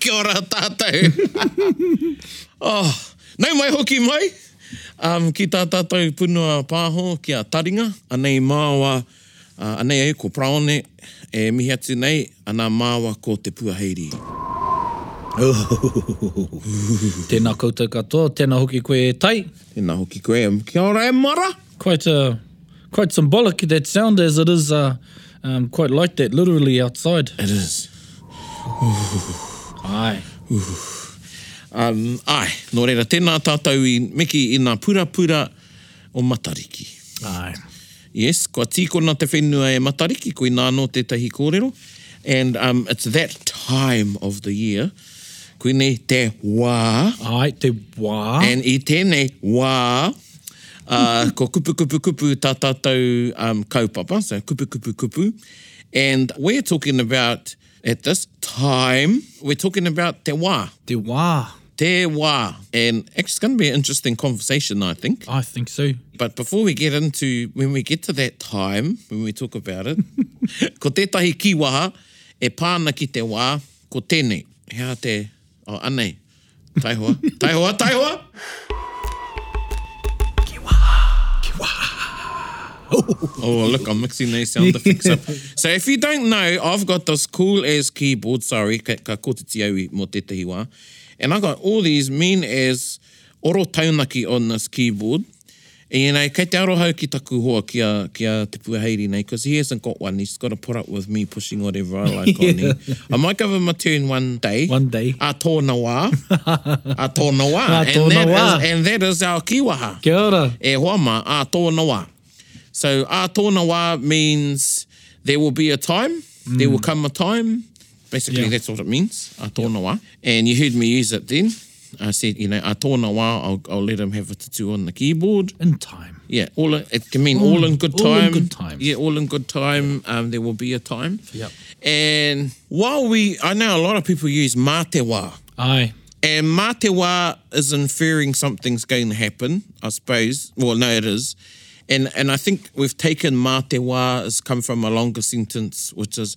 Kia ora tātou. Oh, nau mai hoki mai ki tā tātou punua pāho ki a Taringa. Anei i māua, anei au ko Praone e mihi atu nei, anā māua ko Te Puaheiri. Tēnā koutou katoa, tēnā hoki koe e Tai. Tēnā hoki koe. Kia ora e Mara. Quite a, quite symbolic that sound as it is uh, um, quite like that literally outside. It is. Ai. Um, ai, nō reira, tēnā tātou i miki i nā purapura o Matariki. Ai. Yes, kua tīkona te whenua e Matariki, ko ina anō tētahi kōrero. And um, it's that time of the year. Koinei te wā. Ai, te wā. And i tēnei wā, Ā, ko kupukupukupu tā tātou kaupapa, so kupukupukupu, and we're talking about, at this time, we're talking about te wā. Te wā. Te wā. And actually it's going to be an interesting conversation, I think. I think so. But before we get into, when we get to that time, when we talk about it, ko tētahi kīwaha e pā ana ki te wā, ko tēnei, he aha te. Oh, anei. Taihoa. Taihoa, taihoa! Oh, look, I'm mixing these sound effects up. So if you don't know, I've got this cool as keyboard, sorry, ka, ka kotiti au i, mō tētahi wā. And I've got all these mean as oro taunaki on this keyboard. Anyway, kei te aroha au ki taku hoa, ki a, ki a Te Puaheiri nei, cos he hasn't got one, he's got to put up with me pushing whatever I like on him. I might give him a turn one day. One day. Ā tōna wā. Ā tōna wā. Ā tōna wā. And that is, and that is our kīwaha. Kia ora. E hoa mā, ā tōna wā. So, ā tōna wā means there will be a time, there will come a time, Basically, yeah. that's what it means, atona wa. Yep. And you heard me use it then. I said, you know, atona wa, I'll, I'll let him have a tattoo on the keyboard. In time. Yeah, all it can mean all, all in good time. All in good time. Yeah, all in good time. Um, there will be a time. Yep. And while we, I know a lot of people use matewa. Aye. And matewa is inferring something's going to happen, I suppose. Well, no, it is and and I think we've taken ma te wā has come from a longer sentence, which is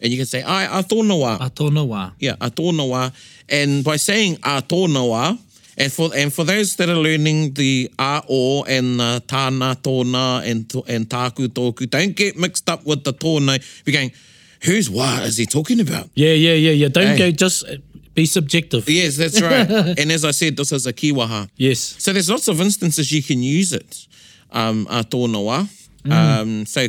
And you can say, ai, a tōna wā. A tōna wā. Yeah, a tōna wā. And by saying a tōna wā, And for, and for those that are learning the a o and uh, tāna, tōna, and, and tāku, tōku, don't get mixed up with the tōna. You're going, who's what is he talking about? Yeah, yeah, yeah, yeah. Don't hey. go just, Be subjective. Yes, that's right. and as I said, this is a kiwaha. Yes. So there's lots of instances you can use it. Um, a tōna wā. Mm. Um, so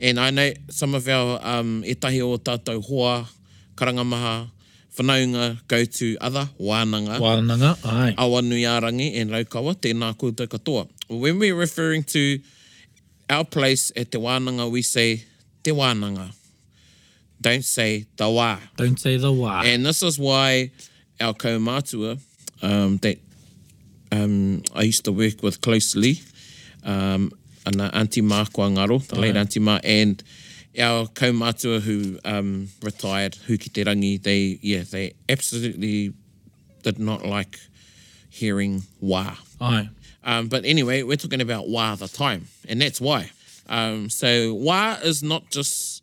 And I know some of our um etahi o tatou hoa, karanga maha, whanaunga go to other wananga, Wananga, aye. Awanuiarangi and Raukawa, tena koutou katoa. When we're referring to our place at te wananga we say te wananga. Don't say the wā. Don't say the wā. And this is why our kaumātua, um, that um, I used to work with closely, um, and uh, Auntie Ma Kwangaro, the late Auntie Ma, and our kaumatua who um, retired, Huki Te Rangi, they, yeah, they absolutely did not like hearing wā. Ai. Um, but anyway, we're talking about wā the time, and that's why. Um, so wā is not just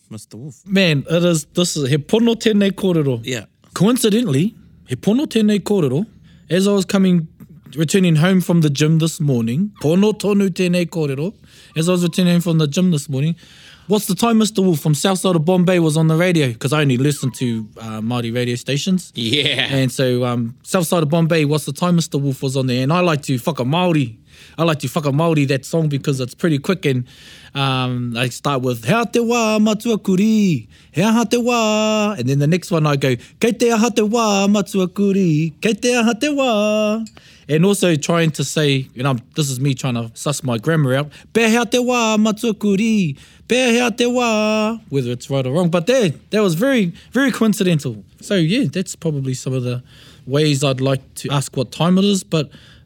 Mr. Wolf? Man, it is, this is, he pono tēnei kōrero. Yeah. Coincidentally, he pono tēnei kōrero, as I was coming, returning home from the gym this morning, pono tonu tēnei kōrero, as I was returning from the gym this morning, What's the time, Mr. Wolf, from south side of Bombay was on the radio? Because I only listen to uh, Māori radio stations. Yeah. And so um, south side of Bombay, what's the time, Mr. Wolf was on there? And I like to fuck a Māori. I like to fuck a Māori that song because it's pretty quick. And um, I start with, He te wā matua kuri, he aha te wā. And then the next one I go, Kei te aha te wā matua kuri, kei te aha te wā. And also trying to say, you know, this is me trying to suss my grammar out. Pehea te wā, matukuri. Pehea te wā. Whether it's right or wrong. But that, that was very, very coincidental. So yeah, that's probably some of the ways I'd like to ask what time it is. But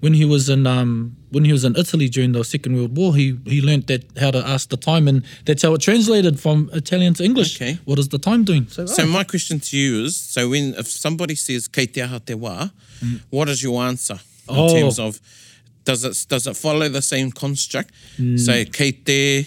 When he was in um, when he was in Italy during the Second World War, he he learned that how to ask the time and that's how it translated from Italian to English. Okay. What is the time doing? So, so my question to you is, so when if somebody says kei te aha te wa, mm. what is your answer? in oh. terms of does it does it follow the same construct? Mm. So Kate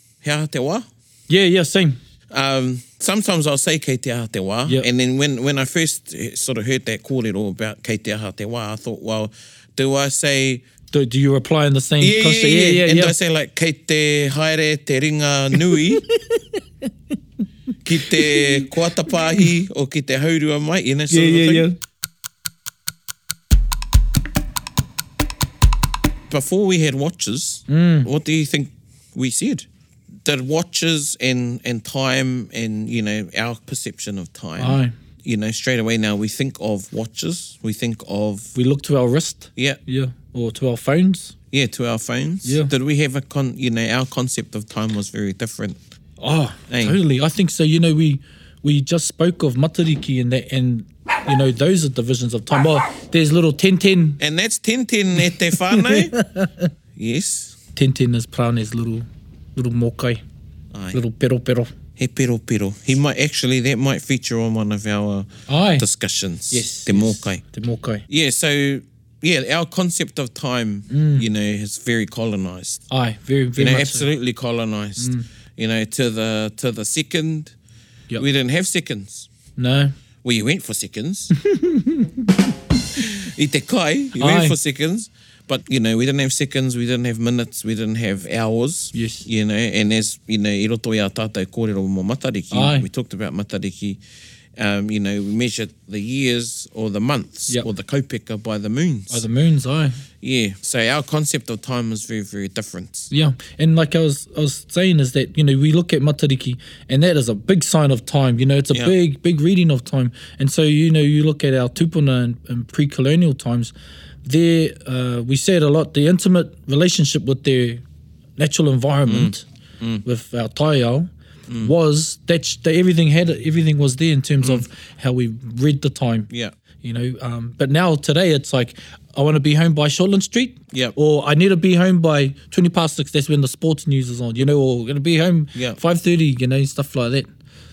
He aha te wā? Yeah, yeah, same. Um, sometimes I'll say kei te aha te wā, yep. and then when, when I first eh, sort of heard that kōrero about kei te aha te wā, I thought, well, do I say... Do, do you reply in the same yeah, concept? Yeah, yeah, yeah, and yeah. do I say like, kei te haere te ringa nui, ki te koatapāhi o ki te haurua mai, you know, sort yeah, of yeah, thing. Yeah. Before we had watches, mm. what do you think we said? the watches and and time and you know our perception of time. Aye. You know, straight away now we think of watches. We think of we look to our wrist. Yeah. Yeah. Or to our phones. Yeah, to our phones. Yeah. Did we have a con? You know, our concept of time was very different. Oh, ah, Aye. totally. I think so. You know, we we just spoke of Matariki and that and. You know, those are divisions of time. Well, there's little ten ten. And that's ten ten at te whānau. yes. Ten ten is Prane's little little mokai, Aye. little pero pero. He pero pero. He might actually that might feature on one of our Aye. discussions. Yes. Te yes. mokai. Te mokai. Yeah. So yeah, our concept of time, mm. you know, is very colonized. Aye. Very very. You know, absolutely so. colonized. Mm. You know, to the to the second. Yep. We didn't have seconds. No. Well, you went for seconds. I te kai, you Aye. went for seconds but you know, we didn't have seconds, we didn't have minutes, we didn't have hours. Yes. You know, and as you know, i roto i a tātou kōrero mo Matariki, Aye. we talked about Matariki, um, you know, we measured the years or the months yep. or the kaupeka by the moons. By the moons, aye. Yeah, so our concept of time was very, very different. Yeah, and like I was I was saying is that, you know, we look at Matariki and that is a big sign of time, you know, it's a yep. big, big reading of time. And so, you know, you look at our tupuna and, and pre-colonial times, their, uh, we say it a lot, the intimate relationship with their natural environment, mm. Mm. with our tai ao, mm. was that, that everything had everything was there in terms mm. of how we read the time. Yeah. You know, um, but now today it's like, I want to be home by Shortland Street. Yeah. Or I need to be home by 20 past six. That's when the sports news is on, you know, or going to be home yeah. 5.30, you know, stuff like that.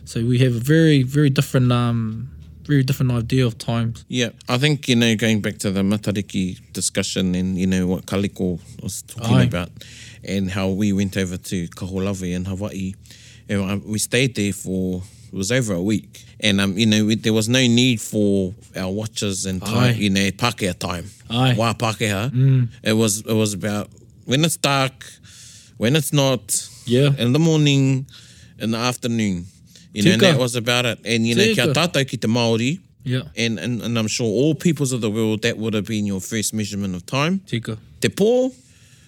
So we have a very, very different um, very different idea of times. Yeah, I think, you know, going back to the Matariki discussion and, you know, what Kaliko was talking Aye. about and how we went over to Kaholawe in Hawaii. And we stayed there for, it was over a week. And, um, you know, we, there was no need for our watches and time, Aye. you know, Pākehā time. Aye. Wā Pākehā. Mm. It, was, it was about when it's dark, when it's not, yeah. in the morning, in the afternoon. You know, and that was about it. And you know, kia tātou ki te Māori. Yeah. And, and and I'm sure all peoples of the world that would have been your first measurement of time. Tika. Te pō,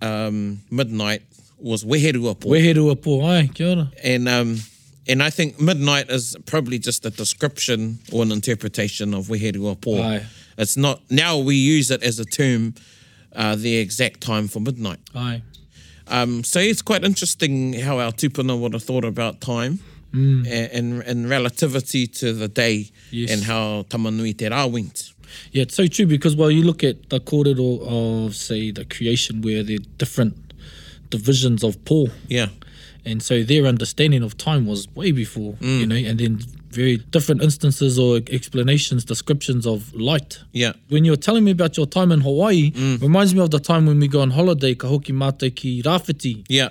um, midnight was weherua po. Weherua po. Aye, kia ora. And um. And I think midnight is probably just a description or an interpretation of Weherua Po. Aye. It's not now we use it as a term, uh, the exact time for midnight. Aye. Um, so it's quite interesting how our tupuna would have thought about time mm. and, and relativity to the day yes. and how tamanui te rā went. Yeah, it's so true because while you look at the kōrero of, say, the creation where the different divisions of Paul. Yeah. And so their understanding of time was way before, mm. you know, and then very different instances or explanations, descriptions of light. Yeah. When you're telling me about your time in Hawaii, mm. reminds me of the time when we go on holiday, Kahoki Mate ki Rafiti. Yeah.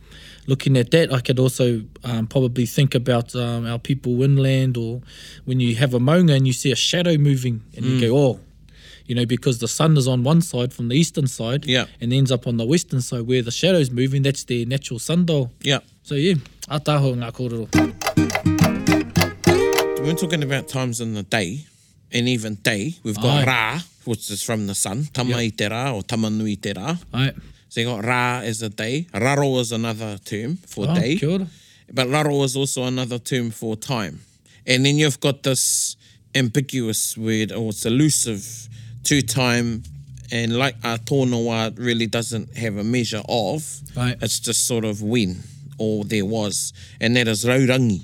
looking at that. I could also um, probably think about um, our people inland or when you have a moanga and you see a shadow moving and mm. you go, oh, you know, because the sun is on one side from the eastern side yeah. and ends up on the western side where the shadow's moving, that's the natural sun dial. Yeah. So yeah, ataho ngā kōrero. We're talking about times in the day, and even day, we've got Aye. ra, which is from the sun, tama yep. i ra, or tama nui te ra. Aye. So you got ra is a day, raro is another term for oh, day. Kia ora. But raro is also another term for time. And then you've got this ambiguous word, or it's elusive, two time and like a tonowa really doesn't have a measure of right. it's just sort of when or there was and that is raurangi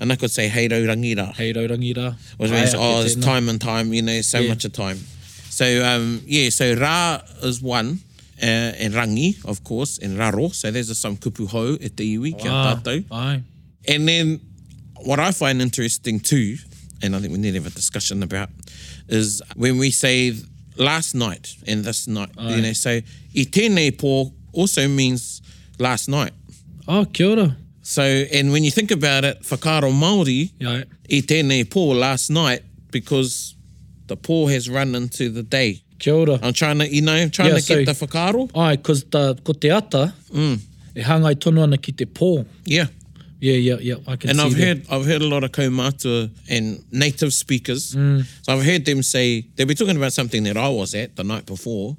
And I could say hei raurangi ra. Hei raurangi ra. Which means oh there's time and time you know so yeah. much a time. So um yeah so ra is one uh, and rangi of course and raro so those are some kupu hou e te iwi ki a ah, tātou. Ai. And then what I find interesting too and I think we need to have a discussion about is when we say last night and this night Ai. you know so i tēnei pō also means last night. Oh kia ora. So, and when you think about it, whakaaro Māori i tēnei pō, last night, because the pō has run into the day. Kia ora. I'm trying to, you know, I'm trying yeah, to so, get the whakaaro. Ai, because the, ko te ata, mm. e hangai tonu ana ki te pō. Yeah. Yeah, yeah, yeah. I can and I've heard that. I've heard a lot of kaumātua and native speakers. Mm. So I've heard them say they'll be talking about something that I was at the night before,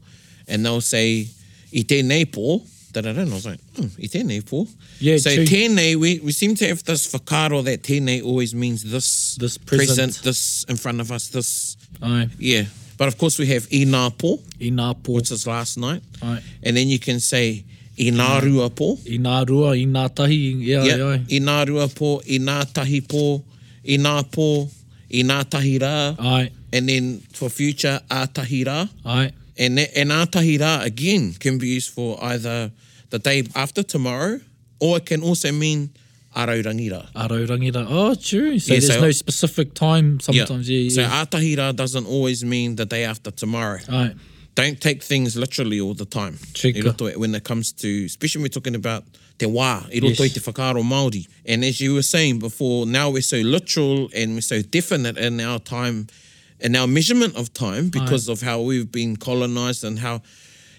and they'll say, "I tēnei pō, da da da, and I was like, oh, i tēnei pō. Yeah, so true. tēnei, we, we seem to have this whakaaro that tēnei always means this, this present. present, this in front of us, this. Aye. Yeah. But of course we have i nā pō. I nā pō. Which is last night. Aye. And then you can say i nā rua pō. I nā rua, i nā tahi, yeah, yeah. I nā rua pō, i nā tahi pō, i nā pō. i nā tahi rā. Aye. And then for future, ātahi rā. Aye. And, and ātahi rā, again, can be used for either the day after tomorrow, or it can also mean arauranga. Arauranga. Oh, true. So yeah, there's so, no specific time sometimes. Yeah. yeah, yeah. So ātahi rā doesn't always mean the day after tomorrow. Right. Don't take things literally all the time. Chika. When it comes to, especially when we're talking about te wā, i roto yes. i te whakaaro Māori. And as you were saying before, now we're so literal and we're so definite in our time, and our measurement of time because Aye. of how we've been colonized and how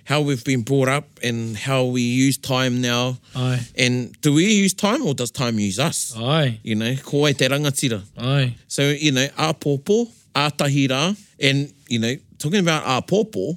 how we've been brought up and how we use time now. Aye. And do we use time or does time use us? Aye. You know, ko ai te rangatira. Aye. So, you know, a popo, a tahira, and, you know, talking about a popo,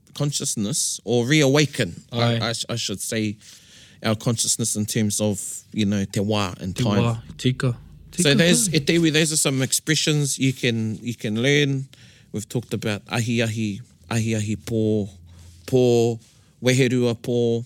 consciousness or reawaken I, I, I should say our consciousness in terms of you know te wā and time. Te wā, tika. tika so those e te iwi, those are some expressions you can you can learn. We've talked about ahi ahi, ahi ahi pō, pō, weherua pō.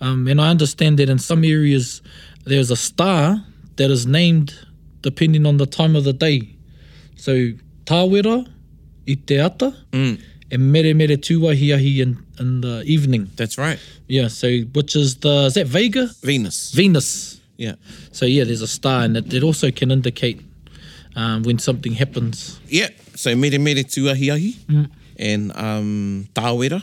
Um, and I understand that in some areas there's a star that is named depending on the time of the day. So tāwera i te ata, mm. e mere mere tūahi ahi in, in the evening. That's right. Yeah, so which is the, is that Vega? Venus. Venus. Yeah. So yeah, there's a star and it, it also can indicate um, when something happens. Yeah, so mere mere tūahi ahi mm. and um, tāwera,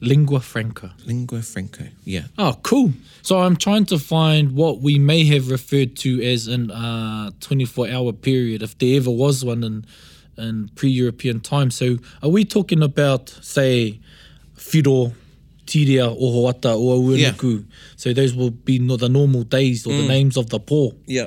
Lingua franca. Lingua franca, yeah. Oh, cool. So I'm trying to find what we may have referred to as an 24-hour uh, period, if there ever was one in, in pre-European time. So are we talking about, say, whiro, tiria, ohoata, oa yeah. So those will be not the normal days or mm. the names of the poor. Yeah.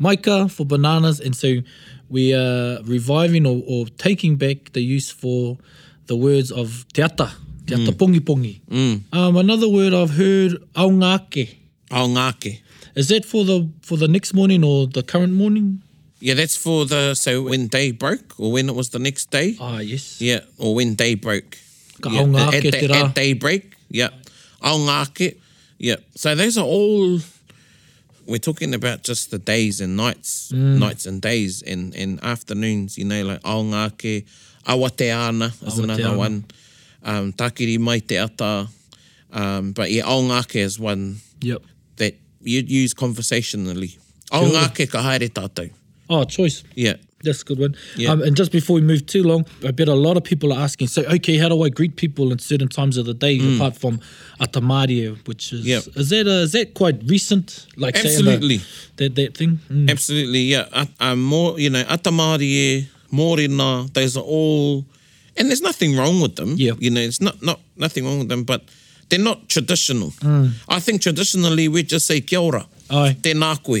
Maika for bananas. And so we are reviving or, or taking back the use for the words of teata, teata mm. pongi pongi. Mm. Um, another word I've heard, aungake. Aungake. Is that for the for the next morning or the current morning? Yeah, that's for the so when day broke or when it was the next day. Ah, yes. Yeah, or when day broke. Ka yeah. aungake at, at, daybreak. Yeah, aungake. Yeah. So those are all we're talking about just the days and nights, mm. nights and days and, and afternoons, you know, like Aongake, Awateana is Awateana. another one. Um, Takiri Mai Te Ata. Um, but yeah, Aongake is one yep. that you'd use conversationally. Aongake ka haere tātou. Oh, choice. Yeah. That's a good one. Yeah. Um, and just before we move too long, I bet a lot of people are asking, so, okay, how do I greet people in certain times of the day mm. apart from Atamaria, which is, yeah. is, that a, is that quite recent? Like Absolutely. The, that, that thing? Mm. Absolutely, yeah. Uh, uh, more, you know, Atamaria, Morena, those are all, and there's nothing wrong with them. Yeah. You know, it's not, not nothing wrong with them, but they're not traditional. Mm. I think traditionally we just say kia ora, Aye. te koe.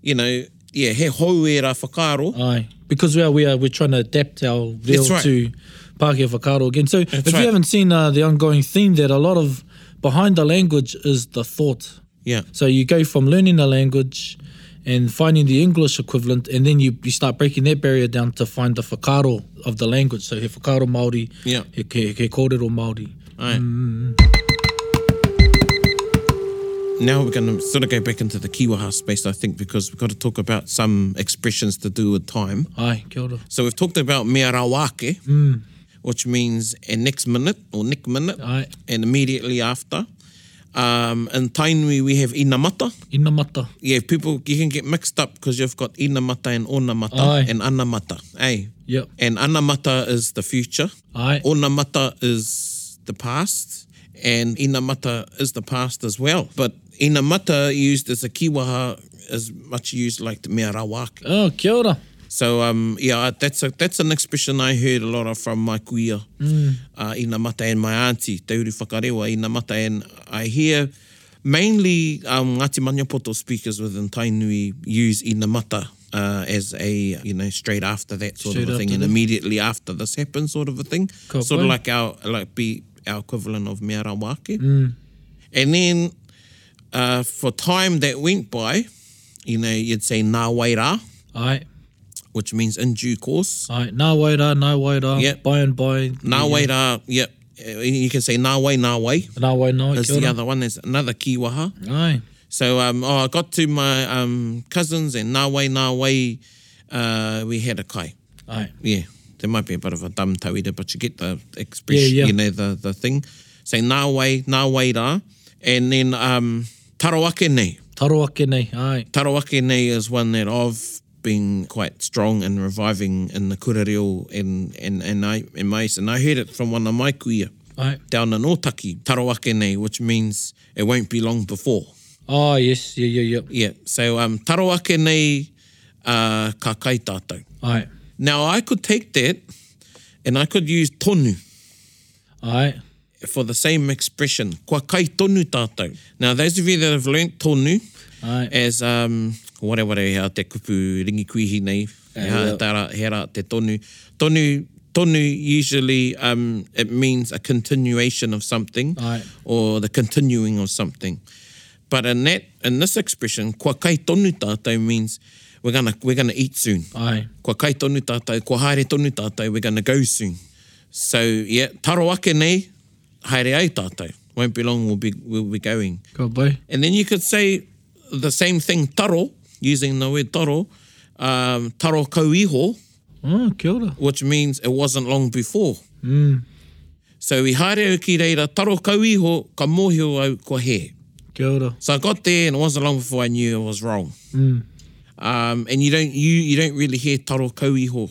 you know, yeah, he hou e rā whakaro because we are, we are we're trying to adapt our veil right. to Pākehā whakaaro again. So That's if right. you haven't seen uh, the ongoing theme that a lot of behind the language is the thought. Yeah. So you go from learning the language and finding the English equivalent and then you, you start breaking that barrier down to find the whakaaro of the language. So he whakaaro Māori, yeah. he, he, he kōrero Māori. Aye. Mm now we're going to sort of go back into the kiwaha space, I think, because we've got to talk about some expressions to do with time. Ai, kia ora. So we've talked about mea rawake, mm. which means a next minute or next minute Ai. and immediately after. Um, in Tainui, we have inamata. Inamata. Yeah, people, you can get mixed up because you've got inamata and onamata Ai. and anamata. Hey. Eh? Yep. And anamata is the future. Ai. Onamata is the past and inamata is the past as well. But inamata used as a kiwaha is much used like mea rawak. Oh, kia ora. So um, yeah, that's a, that's an expression I heard a lot of from my kuia, mm. uh, inamata and my auntie, te uri whakarewa, inamata and I hear mainly um, Ngāti Manyapoto speakers within Tainui use inamata uh, as a, you know, straight after that sort straight of a thing and that. immediately after this happens sort of a thing. Ko sort koe. of like our, like be, our equivalent of Miarawake. Mm. And then uh, for time that went by, you know, you'd say Nā Waira. Aye. Which means in due course. Aye. Nā Waira, Nā Waira, yep. by and by. Nā Waira, yep. you can say nā wai, nā wai. Nā wai, nā wai, kia ora. Is the other one, is another kīwaha. Ai. So, um, oh, I got to my um, cousins and nā wai, nā wai, uh, we had a kai. Ai. Yeah, there might be a bit of a dumb tauira, but you get the expression, yeah, yeah. you know, the, the thing. So, nā wai, nā wai rā. And then, um, taro ake nei. Taro ake nei, ai. Taro ake nei is one that I've being quite strong and reviving in the kura reo and and and I and my and I heard it from one of my kuia down in Otaki taro ake nei which means it won't be long before. Ah yes yeah yeah yeah. Yeah so um taro ake nei a ka kai tatou. Now I could take that and I could use tonu. Ae. For the same expression, kua kai tonu tātou. Now, those of you that have learnt tonu, Ae. as, um, wareware he aha te kupu ringikuihi nei, he aha well. tā rā, he rā te tonu. Tonu, tonu usually, um, it means a continuation of something, Ae. or the continuing of something. But in that, in this expression, kua kai tonu tātou means we're gonna, we're gonna eat soon. Ae. Kua kai tonu tātou, kua haere tonu tātou, we're gonna go soon. So, yeah, taro ake nei, haere ai tātou. Won't be long, we'll be, we'll be going. Ka pai. And then you could say the same thing, taro, using the word taro, um, taro kau iho. Ah, kia ora. Which means it wasn't long before. Mm. So, i haere au ki reira, taro kau iho, ka mōhio au, kua he. Kia ora. So, I got there and it wasn't long before I knew it was wrong. Mm. Um, and you don't, you, you don't really hear taro kau iho.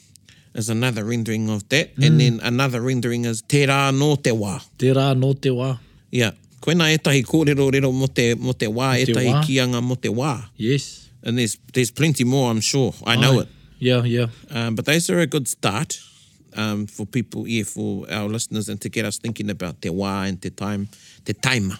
is another rendering of that, and then another rendering is tērā anō te wā. Tērā anō te wā. Ia. Koinā ētahi kōrero rero mō te, mō te wā, Mō te ētahi wā. kīanga mō te wā. Yes. And there's, there's plenty more, I'm sure. I know Ai. it. Yeah, yeah. Um, but those are a good start um, for people, yeah, for our listeners and to get us thinking about te wā and te time, te taima.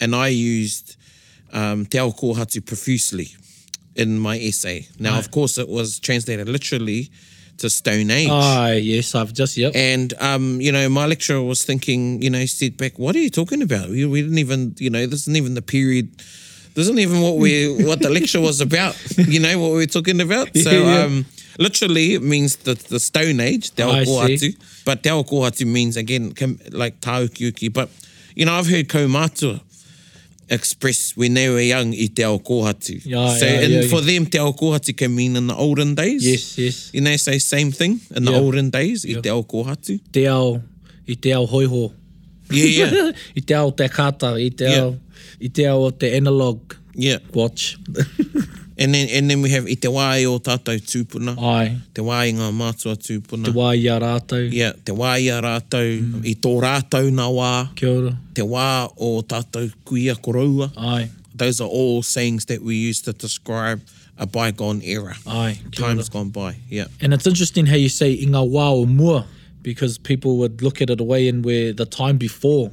And I used um, te ao kōhatu profusely in my essay. Now, right. of course, it was translated literally to Stone Age. Ah, uh, yes, I've just, yep. And, um, you know, my lecturer was thinking, you know, he said back, what are you talking about? We, we didn't even, you know, this isn't even the period, this isn't even what we what the lecture was about, you know, what we were talking about. Yeah, so, yeah. um, literally, it means the, the Stone Age, Te Ao Kohatu. But Te Ao Kohatu means, again, like Tau Kiuki. But, You know I've heard kaumatua express when they were young i te ao kōhatu. Yeah, yeah, so, and yeah, for yeah. them te ao kōhatu can mean in the olden days. Yes, yes. You know, say same thing in the yeah. olden days yeah. i te ao kōhatu. Te ao, i te ao hoiho. Yeah, yeah. I te ao te kāta, i te ao, i te ao o te analog. Yeah. Watch. And then, and then we have i te wā i ō tātou tūpuna. Aye. Te wā i ngā mātua tūpuna. Te wā i a rātou. Yeah, te wā i a rātou, mm. i tō rātou nā wā. Kia ora. Te wā o tātou kuia koroua. Aye. Those are all sayings that we use to describe a bygone era. Aye. Times gone by, yeah. And it's interesting how you say i ngā wā o mua because people would look at it away in where the time before.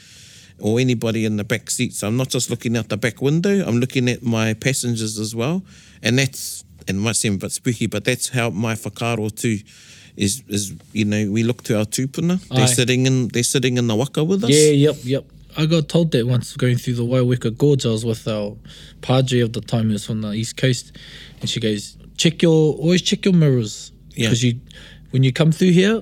or anybody in the back seat. So I'm not just looking out the back window, I'm looking at my passengers as well. And that's and it might seem a bit spooky, but that's how my whakaro too is is you know, we look to our tupuna. Aye. They're sitting in they're sitting in the waka with us. Yeah, yep, yep. I got told that once going through the Waiweka Gorge, I was with our Padre of the time who was from the East Coast and she goes, Check your always check your mirrors. Because you when you come through here,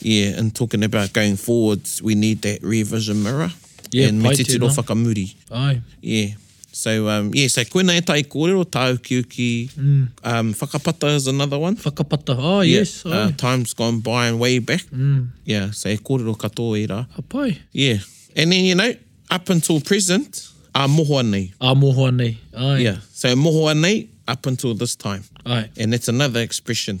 Yeah and talking about going forwards we need that rear vision mirror yeah, and me te tiro whakamuri. Aye. Yeah. So um, yeah, so koina e tai kōrero, tāukiuki, mm. um, whakapata is another one. Whakapata, oh yeah, yes. Uh, time's gone by and way back. Mm. Yeah, so e kōrero katoa i rā. Apai. Yeah. And then, you know, up until present, a mohoa nei. A mohoa nei, ai. Yeah, so mohoa nei up until this time. Ai. And that's another expression.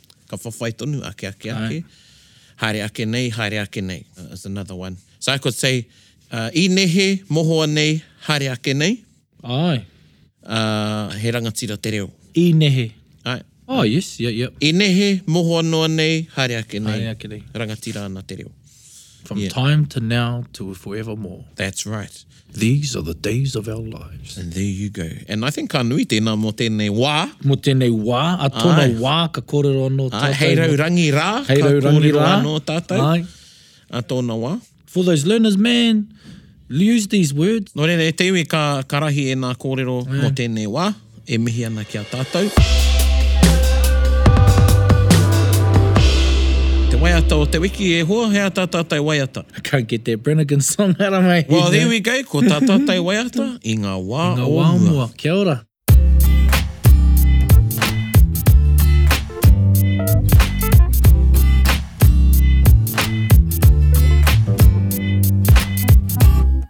Ka whawhai tonu ake ake ake. Haere ake nei, haere ake nei is another one. So I could say, I nehe, mohoa nei, haere ake nei. Aye. He rangatira te reo. I nehe. Aye. Oh yes, yeah, yeah. I nehe, mohoa noa nei, haere ake nei. Haere ake nei. Rangatira ana te reo. From time to now to forevermore. That's right. These are the days of our lives. And there you go. And I think ka nui tēnā mō tēnei wā. Mō tēnei wā, a tōna wā ka kōrero anō tātou. Hei rau rangi rā, ka kōrero anō tātou. Ai. A tōna wā. For those learners, man, use these words. Nō reira, e te iwi, ka rahi ēnā kōrero mō tēnei wā. e mihi ana ki a tātou. Te waiata o te wiki, e hoa, he aha tā tātou waiata? I can't get that Brannigan song out of my head. Well, here we go, ko tā tātou waiata, i ngā wā o mua. I ngā wā o mua, kia ora.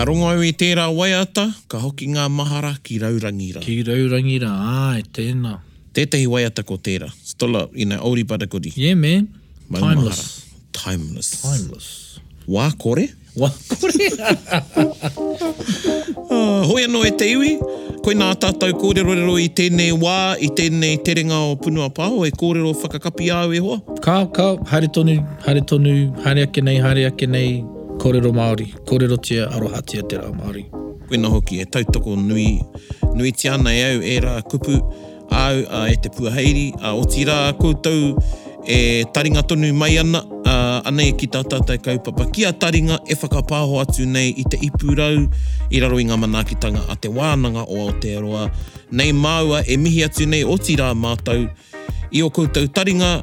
Ka rongo au i tērā waiata, ka hoki ngā mahara ki raurangi rā. Ki raurangi rā, āe, tēnā. Tētahi waiata ko tērā. Still a, you know, oldie but a goodie. Yeah man, timeless. Maumahara, timeless. Timeless. Wā kore. Wā kore! Hoi anō e te iwi, koinā tātou kōrerorero i tēnei wā, i tēnei terenga o Punua Pāho, e kōrero whakakapia au e hoa. Ka, ka, haere tonu, haere tonu, haere ake nei, haere ake nei, kōrero Māori, kōrerotia, arohatia te rā Māori. Koina hoki e tautoko nui, nuitia ana e au ērā kupu. Au, a e te Puaheiri, a otira koutou e taringa tonu mai ana, a, anei ki ta tatou kaupapa, ki a taringa e whakapaoho atu nei i te ipurau i raro i nga manaakitanga a te Wananga o Aotearoa nei maua e mihi atu nei otira matou i o koutou taringa,